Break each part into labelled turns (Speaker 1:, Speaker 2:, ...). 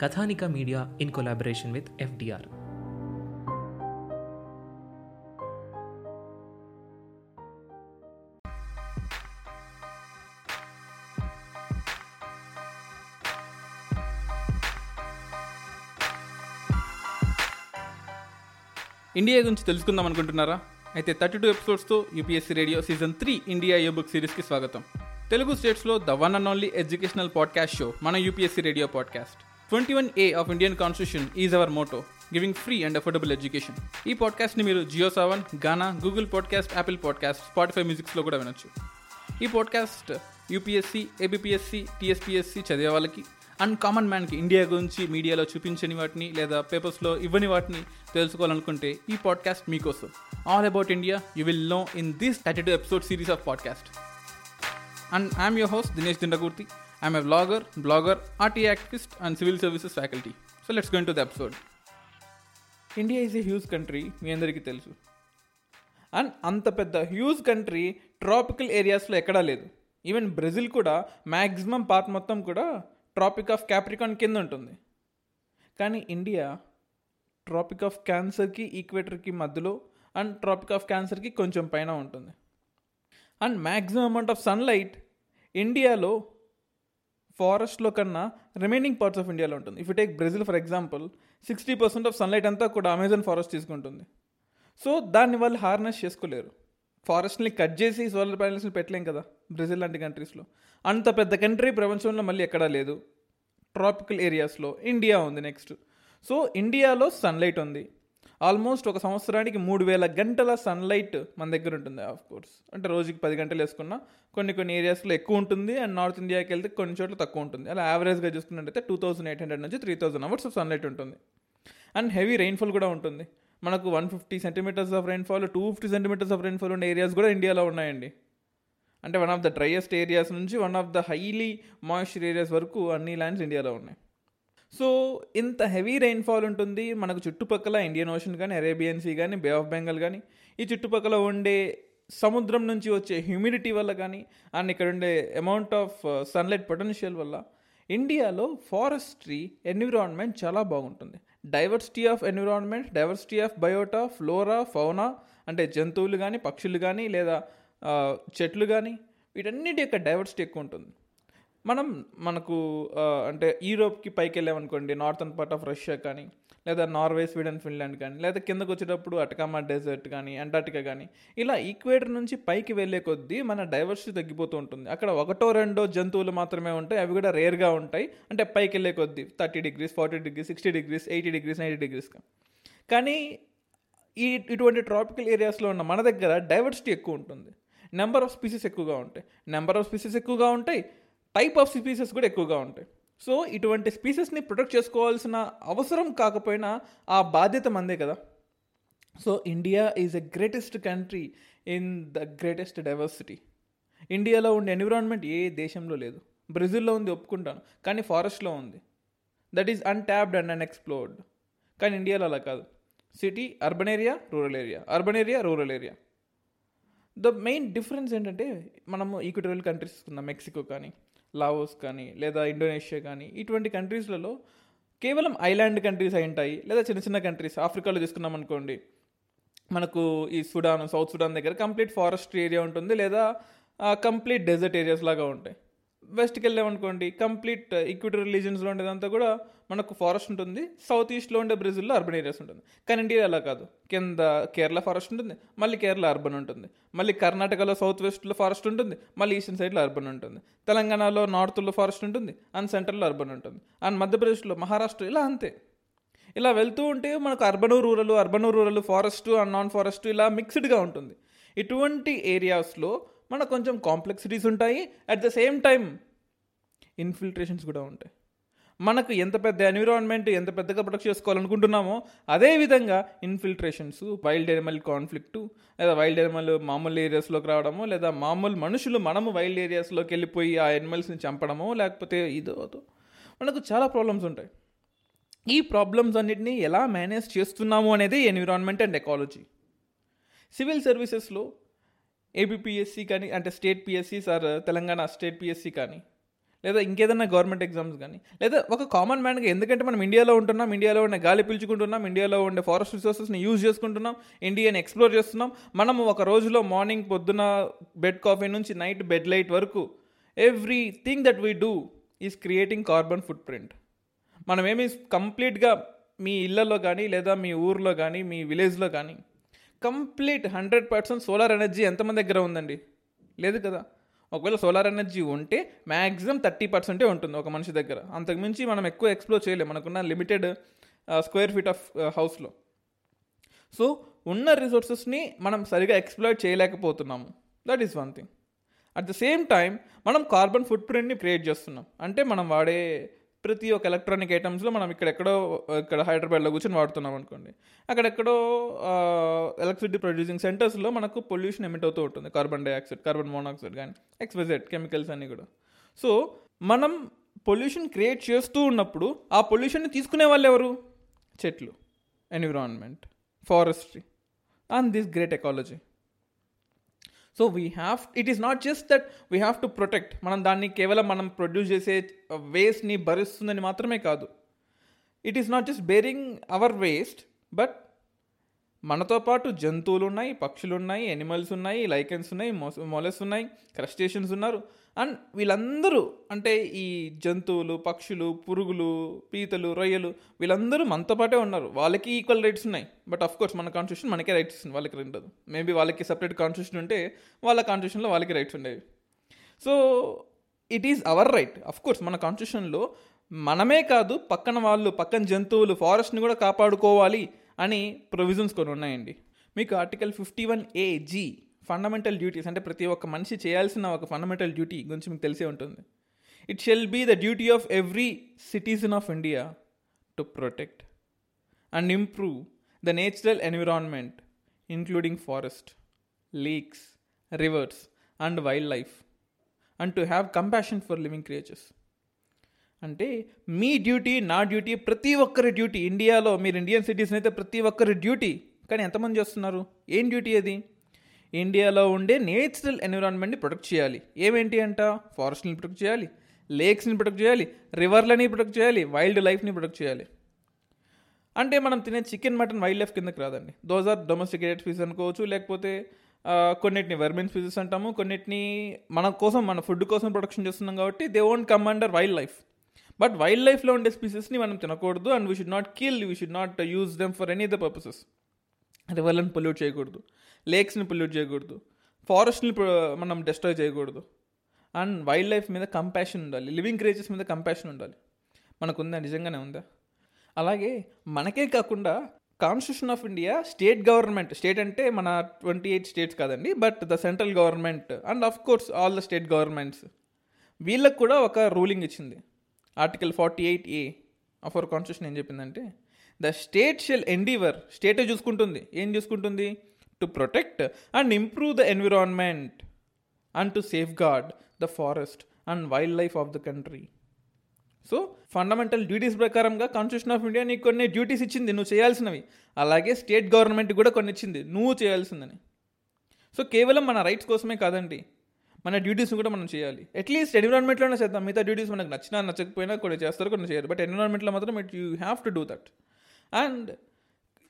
Speaker 1: Kathanika media in collaboration with FDR.
Speaker 2: India గురించి తెలుసుకుందాం అనుకుంటున్నారా? అయితే thirty two ఎపిసోడ్స్తో UPSC radio season three India a book సిరీస్కి స్వాగతం. తెలుగు స్టేట్స్లో the one and only educational podcast show మన UPSC radio podcast. Twenty one A of Indian constitution is our motto giving free and affordable education ఈ పాడ్కాస్ట్ని మీరు Jio Saavn Gaana Google podcast Apple podcast Spotify మ్యూజిక్స్లో కూడా వినొచ్చు. ఈ podcast UPSC ABPSC TSPSC చదివే వాళ్ళకి and common మ్యాన్కి India గురించి మీడియాలో చూపించని వాటిని లేదా పేపర్స్లో ఇవ్వని వాటిని తెలుసుకోవాలనుకుంటే ఈ పాడ్కాస్ట్ మీకోసం. All about India you will know in this thirty two episode series of podcast and I'm your host Dinesh Dindakurthi I'm a vlogger blogger RTI activist and civil services faculty so let's going to the episode India is a huge country మీ అందరికీ తెలుసు. And అంత పెద్ద huge country tropical ఏరియాస్లో ఎక్కడా లేదు. Even Brazil కూడా maximum part మొత్తం కూడా ట్రాపిక్ ఆఫ్ క్యాప్రికాన్ కింద ఉంటుంది. కానీ ఇండియా ట్రాపిక్ ఆఫ్ క్యాన్సర్కి ఈక్వేటర్కి మధ్యలో అండ్ ట్రాపిక్ ఆఫ్ క్యాన్సర్కి కొంచెం పైన ఉంటుంది. And maximum amount of sunlight ఇండియాలో ఫారెస్ట్లో కన్నా రిమైనింగ్ పార్ట్స్ ఆఫ్ ఇండియాలో ఉంటుంది. If you take Brazil for example sixty percent of sunlight అంతా కూడా అమెజాన్ ఫారెస్ట్ తీసుకుంటుంది. సో దాన్ని వాళ్ళు హార్నెస్ చేసుకోలేరు. ఫారెస్ట్ని కట్ చేసి సోలార్ ప్యానల్స్ని పెట్టలేం కదా బ్రెజిల్ లాంటి కంట్రీస్లో అంత పెద్ద కంట్రీ ప్రపంచంలో మళ్ళీ ఎక్కడా లేదు. ట్రాపికల్ ఏరియాస్లో ఇండియా ఉంది నెక్స్ట్ సో ఇండియాలో సన్లైట్ ఉంది. ఆల్మోస్ట్ ఒక సంవత్సరానికి మూడు వేల గంటల సన్లైట్ మన దగ్గర ఉంటుంది ఆఫ్ కోర్స్ అంటే రోజుకి పది గంటలు వేసుకున్నా కొన్ని కొన్ని ఏరియాస్లో ఎక్కువ ఉంటుంది అండ్ నార్త్ ఇండియాకి వెళ్తే కొన్ని చోట్ల తక్కువ ఉంటుంది. అలా యావరేజ్గా చూసుకున్నట్టయితే టూ థౌసండ్ ఎయిట్ హండ్రెడ్ నుంచి three thousand hours of sunlight ఉంటుంది. అండ్ హెవీ రెయిన్ఫాల్ కూడా ఉంటుంది. మనకు one fifty centimetres of rainfall two fifty centimetres of rainfall ఉన్న ఏరియాస్ కూడా ఇండియాలో ఉన్నాయండి. అంటే one of the driest areas నుంచి one of the highly moisture areas వరకు అన్ని ల్యాండ్స్ ఇండియాలో ఉన్నాయి. సో ఇంత హెవీ రెయిన్ఫాల్ ఉంటుంది. మనకు చుట్టుపక్కల ఇండియన్ ఓషన్ కానీ అరేబియన్ సీ కానీ బే ఆఫ్ బెంగాల్ కానీ ఈ చుట్టుపక్కల ఉండే సముద్రం నుంచి వచ్చే హ్యూమిడిటీ వల్ల కానీ అండ్ ఇక్కడ ఉండే అమౌంట్ ఆఫ్ సన్లైట్ పొటెన్షియల్ వల్ల ఇండియాలో ఫారెస్ట్రీ ఎన్విరాన్మెంట్ చాలా బాగుంటుంది. Diversity of environment diversity of biota flora fauna అంటే జంతువులు కానీ పక్షులు కానీ లేదా uh, చెట్లు కానీ వీటన్నిటి యొక్క డైవర్సిటీ ఎక్కువ ఉంటుంది. మనం మనకు అంటే యూరోప్కి పైకి వెళ్ళామనుకోండి నార్థన్ పార్ట్ ఆఫ్ రష్యా కానీ లేదా నార్వే స్వీడన్ ఫిన్లాండ్ కానీ లేదా కిందకు వచ్చేటప్పుడు అటకామా డెజర్ట్ కానీ అంటార్టికా కానీ ఇలా ఈక్వేటర్ నుంచి పైకి వెళ్ళే కొద్దీ మన డైవర్సిటీ తగ్గిపోతూ ఉంటుంది. అక్కడ ఒకటో రెండో జంతువులు మాత్రమే ఉంటాయి అవి కూడా రేర్గా ఉంటాయి. అంటే పైకి వెళ్ళే కొద్దీ thirty degrees forty degrees sixty degrees eighty degrees ninety degrees కానీ ఈ ఇటువంటి ట్రాపికల్ ఏరియాస్లో ఉన్న మన దగ్గర డైవర్సిటీ ఎక్కువ ఉంటుంది. నెంబర్ ఆఫ్ స్పీసీస్ ఎక్కువగా ఉంటాయి. నెంబర్ ఆఫ్ స్పీసీస్ ఎక్కువగా ఉంటాయి. టైప్ ఆఫ్ స్పీసెస్ కూడా ఎక్కువగా ఉంటాయి. సో ఇటువంటి స్పీసెస్ని ప్రొటెక్ట్ చేసుకోవాల్సిన అవసరం కాకపోయినా ఆ బాధ్యత మందే కదా. So India is a greatest country in the greatest diversity ఇండియాలో ఉండే ఎన్విరాన్మెంట్ ఏ దేశంలో లేదు. బ్రెజిల్లో ఉంది ఒప్పుకుంటాను కానీ ఫారెస్ట్లో ఉంది. That is untapped and unexplored కానీ ఇండియాలో అలా కాదు. City urban area rural area urban area rural area the main difference ఏంటంటే మనము ఈక్వటోరియల్ కంట్రీస్ తీసుకుందాం మెక్సికో కానీ. లావోస్ కానీ లేదా ఇండోనేషియా కానీ ఇటువంటి కంట్రీస్లలో కేవలం ఐలాండ్ కంట్రీస్ అయి ఉంటాయి లేదా చిన్న చిన్న కంట్రీస్. ఆఫ్రికాలో తీసుకున్నాం అనుకోండి. మనకు ఈ సుడాన్ సౌత్ సుడాన్ దగ్గర కంప్లీట్ ఫారెస్ట్ ఏరియా ఉంటుంది లేదా కంప్లీట్ డెజర్ట్ ఏరియాస్ లాగా ఉంటాయి. వెస్ట్కి వెళ్ళామనుకోండి కంప్లీట్ ఈక్విటర్ రిలీజన్స్లో ఉండేదంతా కూడా మనకు ఫారెస్ట్ ఉంటుంది సౌత్ ఈస్ట్లో ఉండే బ్రెజిల్లో అర్బన్ ఏరియాస్ ఉంటుంది. కానీ ఇండియా అలా కాదు. కింద కేరళ ఫారెస్ట్ ఉంటుంది మళ్ళీ కేరళ అర్బన్ ఉంటుంది మళ్ళీ కర్ణాటకలో సౌత్ వెస్ట్లో ఫారెస్ట్ ఉంటుంది మళ్ళీ ఈస్టర్న్ సైడ్లో అర్బన్ ఉంటుంది. తెలంగాణలో నార్త్లో ఫారెస్ట్ ఉంటుంది అండ్ సెంట్రల్లో అర్బన్ ఉంటుంది అండ్ మధ్యప్రదేశ్లో మహారాష్ట్ర ఇలా అంతే. ఇలా వెళ్తూ ఉంటే మనకు urban rural urban rural forest and non forest ఇలా మిక్స్డ్గా ఉంటుంది. ఇటువంటి ఏరియాస్లో మనకు కొంచెం కాంప్లెక్సిటీస్ ఉంటాయి. At the same time infiltrations కూడా ఉంటాయి. మనకు ఎంత పెద్ద ఎన్విరాన్మెంట్ ఎంత పెద్దగా ప్రొటెక్ట్ చేసుకోవాలనుకుంటున్నామో అదే విధంగా ఇన్ఫిల్ట్రేషన్స్ వైల్డ్ ఎనిమల్ కాన్ఫ్లిక్ట్ లేదా వైల్డ్ ఎనిమల్ మామూలు ఏరియాస్లోకి రావడము లేదా మామూలు మనుషులు మనము వైల్డ్ ఏరియాస్లోకి వెళ్ళిపోయి ఆ ఎనిమల్స్ని చంపడము లేకపోతే ఇదో మనకు చాలా ప్రాబ్లమ్స్ ఉంటాయి. ఈ ప్రాబ్లమ్స్ అన్నిటినీ ఎలా మేనేజ్ చేస్తున్నాము అనేది ఎన్విరాన్మెంట్ అండ్ ఎకాలజీ సివిల్ సర్వీసెస్లో ఏబిపిఎస్సి కానీ అంటే state PSC sir Telangana state PSC కానీ లేదా ఇంకేదైనా గవర్నమెంట్ ఎగ్జామ్స్ కానీ లేదా ఒక కామన్ మ్యాన్గా ఎందుకంటే మనం ఇండియాలో ఉంటున్నాం ఇండియాలో ఉండే గాలి పీల్చుకుంటున్నాం ఇండియాలో ఉండే ఫారెస్ట్ రిసోర్సెస్ని యూజ్ చేసుకుంటున్నాం ఇండియాని ఎక్స్ప్లోర్ చేస్తున్నాం మనము ఒక రోజులో మార్నింగ్ పొద్దున బెడ్ కాఫీ నుంచి నైట్ బెడ్ లైట్ వరకు everything that we do is creating carbon footprint మనమేమి కంప్లీట్గా మీ ఇళ్ళలో కానీ లేదా మీ ఊర్లో కానీ మీ విలేజ్లో కానీ complete hundred percent solar energy ఎంతమంది దగ్గర ఉందండి? లేదు కదా. ఒకవేళ సోలార్ ఎనర్జీ ఉంటే మ్యాక్సిమం థర్టీ పర్సెంటే ఉంటుంది ఒక మనిషి దగ్గర. అంతకుమించి మనం ఎక్కువ ఎక్స్ప్లోర్ చేయలేము మనకున్న లిమిటెడ్ స్క్వేర్ ఫీట్ ఆఫ్ హౌస్లో. సో ఉన్న రిసోర్సెస్ని మనం సరిగా explore చేయలేకపోతున్నాము. That is one thing. At the same time మనం కార్బన్ ఫుట్ ప్రింట్ని క్రియేట్ చేస్తున్నాం. అంటే మనం వాడే ప్రతి ఒక్క ఎలక్ట్రానిక్ ఐటమ్స్లో మనం ఇక్కడెక్కడో ఇక్కడ హైదరాబాద్లో కూర్చొని వాడుతున్నాం అనుకోండి. అక్కడెక్కడో ఎలక్ట్రిసిటీ ప్రొడ్యూసింగ్ సెంటర్స్లో మనకు పొల్యూషన్ ఎమిట్ అవుతూ ఉంటుంది. కార్బన్ డైఆక్సైడ్ కార్బన్ మోనాక్సైడ్ కానీ ఎక్స్పెజెడ్ కెమికల్స్ అన్నీ కూడా. సో మనం పొల్యూషన్ క్రియేట్ చేస్తూ ఉన్నప్పుడు ఆ పొల్యూషన్ని తీసుకునే వాళ్ళు ఎవరు? చెట్లు environment forestry and this great ecology. So we have it is not just that we have to protect మనం దాన్ని కేవలం మనం ప్రొడ్యూస్ చేసే uh, వేస్ట్ని భరిస్తుందని మాత్రమే కాదు. It is not just bearing our waste but మనతో పాటు జంతువులు ఉన్నాయి పక్షులు ఉన్నాయి ఎనిమల్స్ ఉన్నాయి లైకెన్స్ ఉన్నాయి మొలస్ ఉన్నాయి క్రస్టేషన్స్ ఉన్నారు. అండ్ వీళ్ళందరూ అంటే ఈ జంతువులు పక్షులు పురుగులు పీతలు రొయ్యలు వీళ్ళందరూ మనతో పాటే ఉన్నారు. వాళ్ళకి ఈక్వల్ రైట్స్ ఉన్నాయి. బట్ అఫ్ కోర్స్ మన కాన్స్టిట్యూషన్ మనకే రైట్స్ ఇస్తుంది. వాళ్ళకి ఉండదు మేబీ వాళ్ళకి సపరేట్ కాన్స్టిట్యూషన్ ఉంటే వాళ్ళ కాన్స్టిట్యూషన్లో వాళ్ళకి రైట్స్ ఉండేవి. So it is our right of course మన కాన్స్టిట్యూషన్లో మనమే కాదు పక్కన వాళ్ళు పక్కన జంతువులు ఫారెస్ట్ని కూడా కాపాడుకోవాలి అని ప్రొవిజన్స్ కొన్ని ఉన్నాయండి. మీకు article fifty one AG fundamental duties అంటే ప్రతి ఒక్క మనిషి చేయాల్సిన ఒక ఫండమెంటల్ డ్యూటీ గురించి మీకు తెలిసే ఉంటుంది. It shall be the duty of every citizen of India to protect and improve the natural environment including forest lakes rivers and wild life and to have compassion for living creatures అంటే మీ duty నా duty ప్రతి ఒక్కరి duty ఇండియాలో మీరు Indian సిటీస్ని అయితే ప్రతి ఒక్కరి డ్యూటీ కానీ ఎంతమంది చేస్తున్నారు? ఏం డ్యూటీ అది? ఇండియాలో ఉండే నేచురల్ ఎన్విరాన్మెంట్ని ప్రొటెక్ట్ చేయాలి. ఏమేంటి అంట? ఫారెస్ట్ని ప్రొటెక్ట్ చేయాలి. లేక్స్ని ప్రొటెక్ట్ చేయాలి. రివర్లని ప్రొటెక్ట్ చేయాలి. వైల్డ్ లైఫ్ని ప్రొటెక్ట్ చేయాలి. అంటే మనం తినే చికెన్ మటన్ వైల్డ్ లైఫ్ కిందకి రాదండి. దోస్ ఆర్ డొమెస్టికేటెడ్ ఫిష్ అనుకోవచ్చు లేకపోతే కొన్నిటిని వెర్మిన్ ఫీజెస్ అంటాము. కొన్నిటిని మన కోసం మన ఫుడ్ కోసం ప్రొడక్షన్ చేస్తున్నాం కాబట్టి they won't come under wild life but wild లైఫ్లో ఉండే స్పీసెస్ని మనం తినకూడదు and we should not kill we should not use them for any the purposes రివర్లను pollute చేయకూడదు. లేక్స్ని పొల్యూట్ చేయకూడదు. ఫారెస్ట్ని మనం డిస్ట్రాయ్ చేయకూడదు. అండ్ వైల్డ్ లైఫ్ మీద కంపాషన్ ఉండాలి. లివింగ్ క్రియేచర్స్ మీద కంపాషన్ ఉండాలి. మనకు ఉందా నిజంగానే ఉందా? అలాగే మనకే కాకుండా constitution of India state government state అంటే మన ట్వంటీ ఎయిట్ స్టేట్స్ కాదండి but the central government and of course all the state governments వీళ్ళకు కూడా ఒక రూలింగ్ ఇచ్చింది. Article forty eight A of our constitution ఏం చెప్పిందంటే ద స్టేట్ షెల్ ఎండీవర్ స్టేటే చూసుకుంటుంది. ఏం చూసుకుంటుంది? To protect and improve the environment and to safeguard the forest and wild life of the country so fundamental duties ప్రకారంగా constitution of India నీకు కొన్ని duties ఇచ్చింది నువ్వు చేయాల్సినవి. అలాగే స్టేట్ గవర్నమెంట్ కూడా కొన్ని ఇచ్చింది నువ్వు చేయాల్సిందని. సో కేవలం మన రైట్స్ కోసమే కాదండి మన డ్యూటీస్ కూడా మనం చేయాలి. అట్లీస్ట్ ఎన్విరాన్మెంట్లోనే చేద్దాం. మిగతా డ్యూటీస్ మనకు నచ్చినా నచ్చకపోయినా కొన్ని చేస్తారు కొన్ని చేయరు. బట్ ఎన్విరాన్మెంట్లో మాత్రం it you have to do that and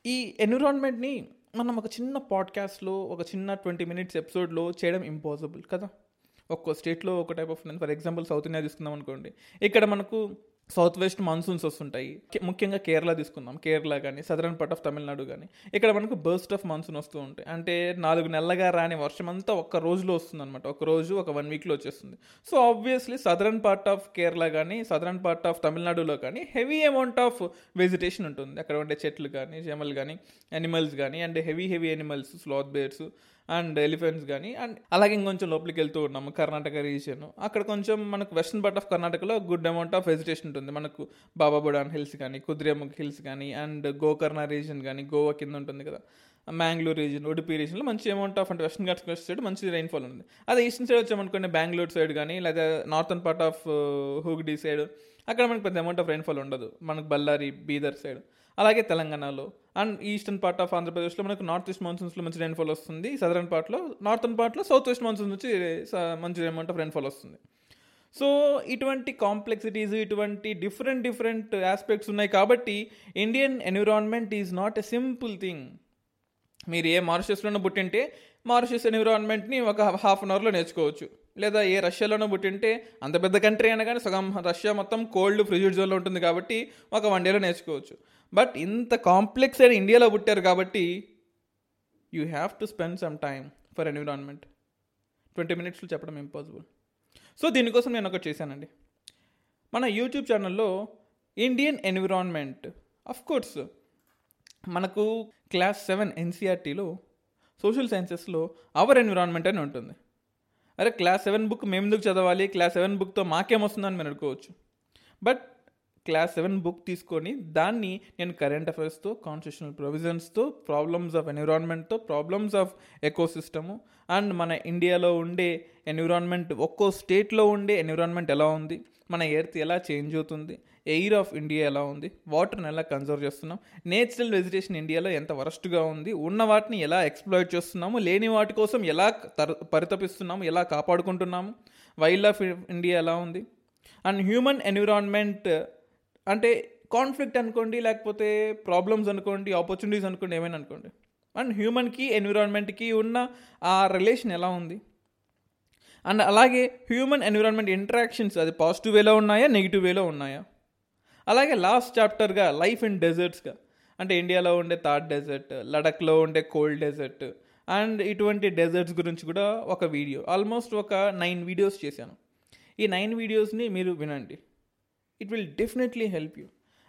Speaker 2: ఈ ఎన్విరాన్మెంట్ని మనం ఒక చిన్న పాడ్కాస్ట్లో ఒక చిన్న ట్వంటీ మినిట్స్ ఎపిసోడ్లో చేయడం ఇంపాసిబుల్ కదా. ఒక్కో స్టేట్లో ఒక type of for example south India తీసుకుందాం అనుకోండి. ఇక్కడ మనకు సౌత్ వెస్ట్ మాన్సూన్స్ వస్తుంటాయి. ముఖ్యంగా కేరళ తీసుకుందాం. కేరళ కానీ సదరన్ పార్ట్ ఆఫ్ తమిళనాడు కానీ ఇక్కడ మనకు బర్స్ట్ ఆఫ్ మాన్సూన్ వస్తూ ఉంటాయి. అంటే నాలుగు నెలలుగా రాని వర్షం అంతా ఒక్క రోజులో వస్తుంది అనమాట ఒక రోజు ఒక వన్ వీక్లో వచ్చేస్తుంది. So obviously southern part of Kerala కానీ సదరన్ పార్ట్ ఆఫ్ తమిళనాడులో కానీ హెవీ అమౌంట్ ఆఫ్ వెజిటేషన్ ఉంటుంది. అక్కడ ఉండే చెట్లు కానీ జమలు కానీ అనిమల్స్ కానీ and heavy heavy animals sloth bears and elephants కానీ అండ్ అలాగే ఇంకొంచెం లోపలికి వెళ్తూ ఉన్నాము కర్ణాటక రీజియన్ అక్కడ కొంచెం మనకు వెస్టర్న్ పార్ట్ ఆఫ్ కర్ణాటకలో గుడ్ అమౌంట్ ఆఫ్ వెజిటేషన్ ఉంటుంది. మనకు బాబాబుడాన్ హిల్స్ కానీ కుద్రేముఖ్ హిల్స్ కానీ అండ్ గోకర్ణ రీజియన్ కానీ గోవా కింద ఉంటుంది కదా. మ్యాంగ్లూర్ రీజియన్ ఉడిపి రీజియన్లో మంచి అమౌంట్ ఆఫ్ అంటే వెస్టర్న్ ఘాట్స్ సైడ్ మంచి రైన్ఫాల్ ఉంది. అదే ఈస్టర్న్ సైడ్ వచ్చామనుకోండి బెంగళూరు సైడ్ కానీ లేదా నార్థన్ పార్ట్ ఆఫ్ హూగ్డీ సైడ్ అక్కడ మనకు పెద్ద అమౌంట్ ఆఫ్ రైన్ఫాల్ ఉండదు. మనకు బళ్ళారి బీదర్ సైడ్ అలాగే తెలంగాణలో అండ్ ఈస్టర్న్ పార్ట్ ఆఫ్ ఆంధ్రప్రదేశ్లో మనకు నార్త్ ఈస్ట్ మాన్సూన్స్లో మంచి రైన్ఫాల్ వస్తుంది. సదరన్ పార్ట్లో నార్థన్ పార్ట్లో సౌత్ వెస్ట్ మాన్సూన్ నుంచి మంచి అమౌంట్ ఆఫ్ రైన్ఫాల్ వస్తుంది. సో ఇటువంటి కాంప్లెక్సిటీస్ ఇటువంటి డిఫరెంట్ డిఫరెంట్ ఆస్పెక్ట్స్ ఉన్నాయి కాబట్టి Indian environment is not a simple thing మీరు ఏ మారిషస్లోనూ పుట్టింటే మారిషస్ ఎన్విరాన్మెంట్ని ఒక హాఫ్ అన్ అవర్లో నేర్చుకోవచ్చు. లేదా ఏ రష్యాలోనూ పుట్టింటే అంత పెద్ద కంట్రీ అయినా కానీ సగం రష్యా మొత్తం కోల్డ్ ఫ్రిజ్ జోన్లో ఉంటుంది కాబట్టి ఒక వన్ డేలో నేర్చుకోవచ్చు. బట్ ఇంత కాంప్లెక్స్ అయిన ఇండియాలో పుట్టారు కాబట్టి you have to spend some time for environment. Twenty మినిట్స్లో చెప్పడం ఇంపాసిబుల్. సో దీనికోసం నేను ఒకటి చేశానండి. మన యూట్యూబ్ ఛానల్లో ఇండియన్ ఎన్విరాన్మెంట్ అఫ్ కోర్స్ మనకు క్లాస్ సెవెన్ ఎన్సీఆర్టీలో సోషల్ సైన్సెస్లో అవర్ ఎన్విరాన్మెంట్ అని ఉంటుంది. అరే క్లాస్ సెవెన్ బుక్ మేము ఎందుకు చదవాలి? క్లాస్ సెవెన్ బుక్తో మాకేమొస్తుందని మీరు అనుకోవచ్చు. బట్ క్లాస్ సెవెన్ బుక్ తీసుకొని దాన్ని నేను కరెంట్ అఫైర్స్తో కాన్స్టిట్యూషనల్ ప్రొవిజన్స్తో ప్రాబ్లమ్స్ ఆఫ్ ఎన్విరాన్మెంట్తో ప్రాబ్లమ్స్ ఆఫ్ ఎకోసిస్టము అండ్ మన ఇండియాలో ఉండే ఎన్విరాన్మెంట్ ఒక్కో స్టేట్లో ఉండే ఎన్విరాన్మెంట్ ఎలా ఉంది మన ఎర్త్ ఎలా చేంజ్ అవుతుంది ఎయిర్ ఆఫ్ ఇండియా ఎలా ఉంది వాటర్ని ఎలా కన్సర్వ్ చేస్తున్నాం నేచురల్ వెజిటేషన్ ఇండియాలో ఎంత వరస్ట్గా ఉంది ఉన్న వాటిని ఎలా ఎక్స్ప్లోయిట్ చేస్తున్నాము లేని వాటి కోసం ఎలా తర పరితపిస్తున్నాము ఎలా కాపాడుకుంటున్నాము వైల్డ్ లైఫ్ ఇండియా ఎలా ఉంది అండ్ హ్యూమన్ ఎన్విరాన్మెంట్ అంటే కాన్ఫ్లిక్ట్ అనుకోండి లేకపోతే ప్రాబ్లమ్స్ అనుకోండి ఆపర్చునిటీస్ అనుకోండి ఏమైనా అనుకోండి. అండ్ హ్యూమన్కి ఎన్విరాన్మెంట్కి ఉన్న ఆ రిలేషన్ ఎలా ఉంది? అండ్ అలాగే హ్యూమన్ ఎన్విరాన్మెంట్ ఇంటరాక్షన్స్ అది పాజిటివ్ వేలో ఉన్నాయా నెగిటివ్ వేలో ఉన్నాయా? అలాగే లాస్ట్ చాప్టర్గా లైఫ్ ఇన్ డెజర్ట్స్గా అంటే ఇండియాలో ఉండే థాట్ డెజర్ట్ లడఖ్లో ఉండే కోల్డ్ డెజర్ట్ అండ్ ఇటువంటి డెజర్ట్స్ గురించి కూడా ఒక వీడియో ఆల్మోస్ట్ ఒక నైన్ వీడియోస్ చేశాను. ఈ నైన్ వీడియోస్ని మీరు వినండి. It will definitely help you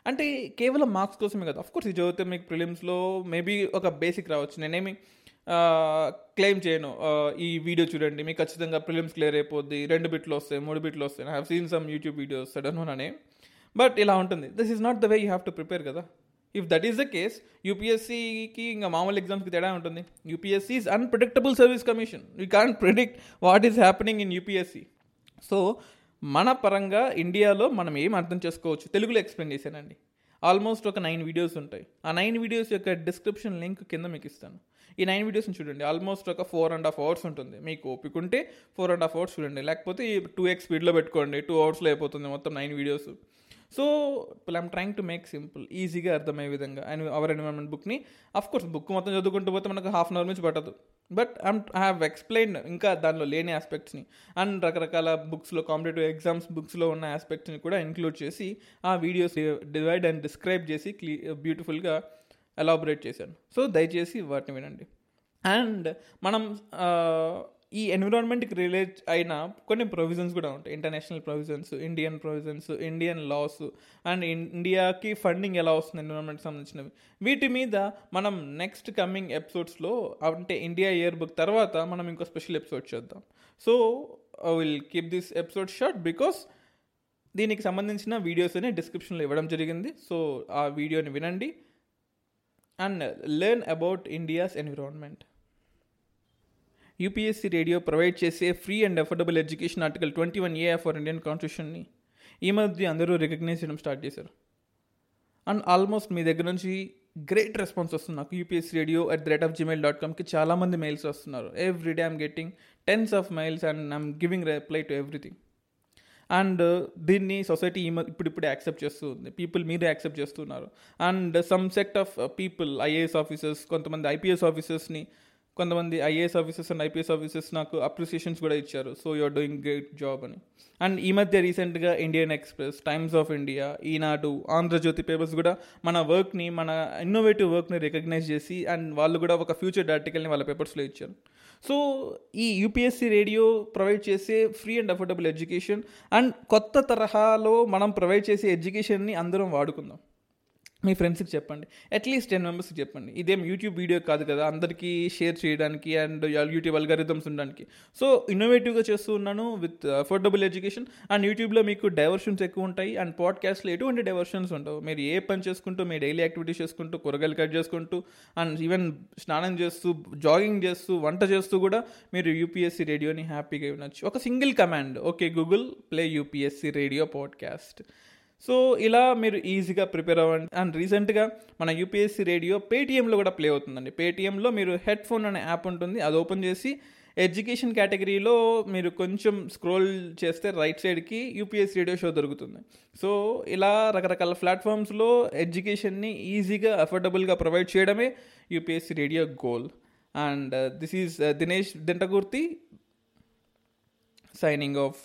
Speaker 2: అంటే కేవలం మార్క్స్ కోసమే కదా. అఫ్కోర్స్ ఇది చదివితే మీకు ప్రిలిమ్స్లో మేబీ ఒక బేసిక్ రావచ్చు. నేనేమి క్లెయిమ్ చేయను. ఈ వీడియో చూడండి. మీకు ఖచ్చితంగా ప్రిలిమ్స్ క్లియర్ అయిపోద్ది. రెండు బిట్లు వస్తాయి మూడు బిట్లు వస్తాయి. I have seen some YouTube videos sudden అనే బట్ ఇలా ఉంటుంది. This is not the way you have to prepare కదా. If that is the case యూపీఎస్సీకి ఇంకా మామూలు ఎగ్జామ్స్కి తేడా ఉంటుంది. UPSC is unpredictable service commission you can predict what is happening in UPSC so మన పరంగా ఇండియాలో మనం ఏం అర్థం చేసుకోవచ్చు? తెలుగులో ఎక్స్ప్లెయిన్ చేశానండి. ఆల్మోస్ట్ ఒక నైన్ వీడియోస్ ఉంటాయి. ఆ నైన్ వీడియోస్ యొక్క డిస్క్రిప్షన్ లింక్ కింద మీకు ఇస్తాను. ఈ నైన్ వీడియోస్ని చూడండి. ఆల్మోస్ట్ ఒక ఫోర్ అండ్ హాఫ్ అవర్స్ ఉంటుంది. మీకు ఓపిక ఉంటే ఫోర్ అండ్ హాఫ్ అవర్స్ చూడండి. లేకపోతే టూ ఎక్స్ స్పీడ్లో పెట్టుకోండి. టూ అవర్స్లో అయిపోతుంది మొత్తం nine videos so I'm trying to make simple ఈజీగా అర్థమయ్యే విధంగా. అండ్ అవర్ ఎన్విరాన్మెంట్ బుక్ని అఫ్ కోర్స్ బుక్ మొత్తం చదువుకుంటూ పోతే మనకు హాఫ్ అన్ అవర్ నుంచి పట్టదు. But I'm I have explain ఇంకా దానిలో లేని ఆస్పెక్ట్స్ని అండ్ రకరకాల బుక్స్లో కాంపిటేటివ్ ఎగ్జామ్స్ బుక్స్లో ఉన్న ఆస్పెక్ట్స్ని కూడా ఇంక్లూడ్ చేసి ఆ వీడియోస్ డివైడ్ అండ్ డిస్క్రైబ్ చేసి క్లీ బ్యూటిఫుల్గా ఎలాబొరేట్ చేశాను. సో దయచేసి వాటిని వినండి. అండ్ మనం ఈ ఎన్విరాన్మెంట్కి రిలేట్ అయిన కొన్ని ప్రొవిజన్స్ కూడా ఉంటాయి. International provisions Indian provisions Indian laws and ఇండియాకి ఫండింగ్ ఎలా వస్తుంది ఎన్విరాన్మెంట్కి సంబంధించినవి. వీటి మీద మనం నెక్స్ట్ కమింగ్ ఎపిసోడ్స్లో అంటే ఇండియా ఇయర్ బుక్ తర్వాత మనం ఇంకో స్పెషల్ ఎపిసోడ్ చేద్దాం. So I will keep this episode short because దీనికి సంబంధించిన వీడియోస్ అనే డిస్క్రిప్షన్లో ఇవ్వడం జరిగింది. సో ఆ వీడియోని వినండి and learn about India's environment. UPSC radio provide చేసే free and affordable education article twenty one A for Indian కాన్స్టిట్యూషన్ని ఈ మధ్య అందరూ రికగ్నైజ్ చేయడం స్టార్ట్ చేశారు. అండ్ ఆల్మోస్ట్ మీ దగ్గర నుంచి గ్రేట్ రెస్పాన్స్ వస్తుంది నాకు. UPSC radio at the rate of Gmail dot కామ్కి చాలామంది మెయిల్స్ వస్తున్నారు. Every day I'm getting tens of mails and I'm giving reply to everything and దీన్ని సొసైటీ ఇప్పుడిప్పుడే యాక్సెప్ట్ చేస్తుంది పీపుల్ మీరే యాక్సెప్ట్ చేస్తున్నారు. And some sect of people IAS officers కొంతమంది IPS ఆఫీసర్స్ని కొంతమంది IAS officers and IPS officers నాకు appreciations కూడా ఇచ్చారు. So you're doing great job అని. అండ్ ఈ మధ్య రీసెంట్గా Indian Express Times of India Eenadu Andhrajyothy papers కూడా మన వర్క్ని మన ఇన్నోవేటివ్ వర్క్ని రికగ్నైజ్ చేసి అండ్ వాళ్ళు కూడా ఒక ఫ్యూచర్ ఆర్టికల్ని వాళ్ళ పేపర్స్లో ఇచ్చారు. సో ఈ యూపీఎస్సీ రేడియో ప్రొవైడ్ చేసే free and affordable education and కొత్త తరహాలో మనం ప్రొవైడ్ చేసే ఎడ్యుకేషన్ని అందరం వాడుకుందాం. మీ ఫ్రెండ్స్కి చెప్పండి. అట్లీస్ట్ టెన్ మెంబర్స్కి చెప్పండి. ఇదేం యూట్యూబ్ వీడియో కాదు కదా అందరికీ షేర్ చేయడానికి అండ్ యూట్యూబ్ అల్గారిథమ్స్ ఉండడానికి. సో ఇన్నోవేటివ్గా చేస్తూ ఉన్నాను విత్ అఫోర్డబుల్ ఎడ్యుకేషన్ అండ్ యూట్యూబ్లో మీకు డైవర్షన్స్ ఎక్కువ ఉంటాయి అండ్ పాడ్కాస్ట్లో ఎటువంటి డైవర్షన్స్ ఉండవు. మీరు ఏ పని చేసుకుంటూ మీ డైలీ యాక్టివిటీస్ చేసుకుంటూ కూరగాయలు కట్ చేసుకుంటూ అండ్ ఈవెన్ స్నానం చేస్తూ జాగింగ్ చేస్తూ వంట చేస్తూ కూడా మీరు యూపీఎస్సీ రేడియోని హ్యాపీగా వినొచ్చు. ఒక single command okay Google play UPSC radio podcast so ఇలా మీరు ఈజీగా ప్రిపేర్ అవ్వండి. అండ్ రీసెంట్గా మన యూపీఎస్సీ రేడియో పేటీఎంలో కూడా ప్లే అవుతుందండి. పేటీఎంలో మీరు హెడ్ ఫోన్ అనే యాప్ ఉంటుంది. అది ఓపెన్ చేసి ఎడ్యుకేషన్ కేటగిరీలో మీరు కొంచెం స్క్రోల్ చేస్తే రైట్ సైడ్కి యూపీఎస్ రేడియో షో దొరుకుతుంది. సో ఇలా రకరకాల ప్లాట్ఫామ్స్లో ఎడ్యుకేషన్ని ఈజీగా అఫోర్డబుల్గా ప్రొవైడ్ చేయడమే UPSC radio goal and this is Dinesh Dintakurthi signing off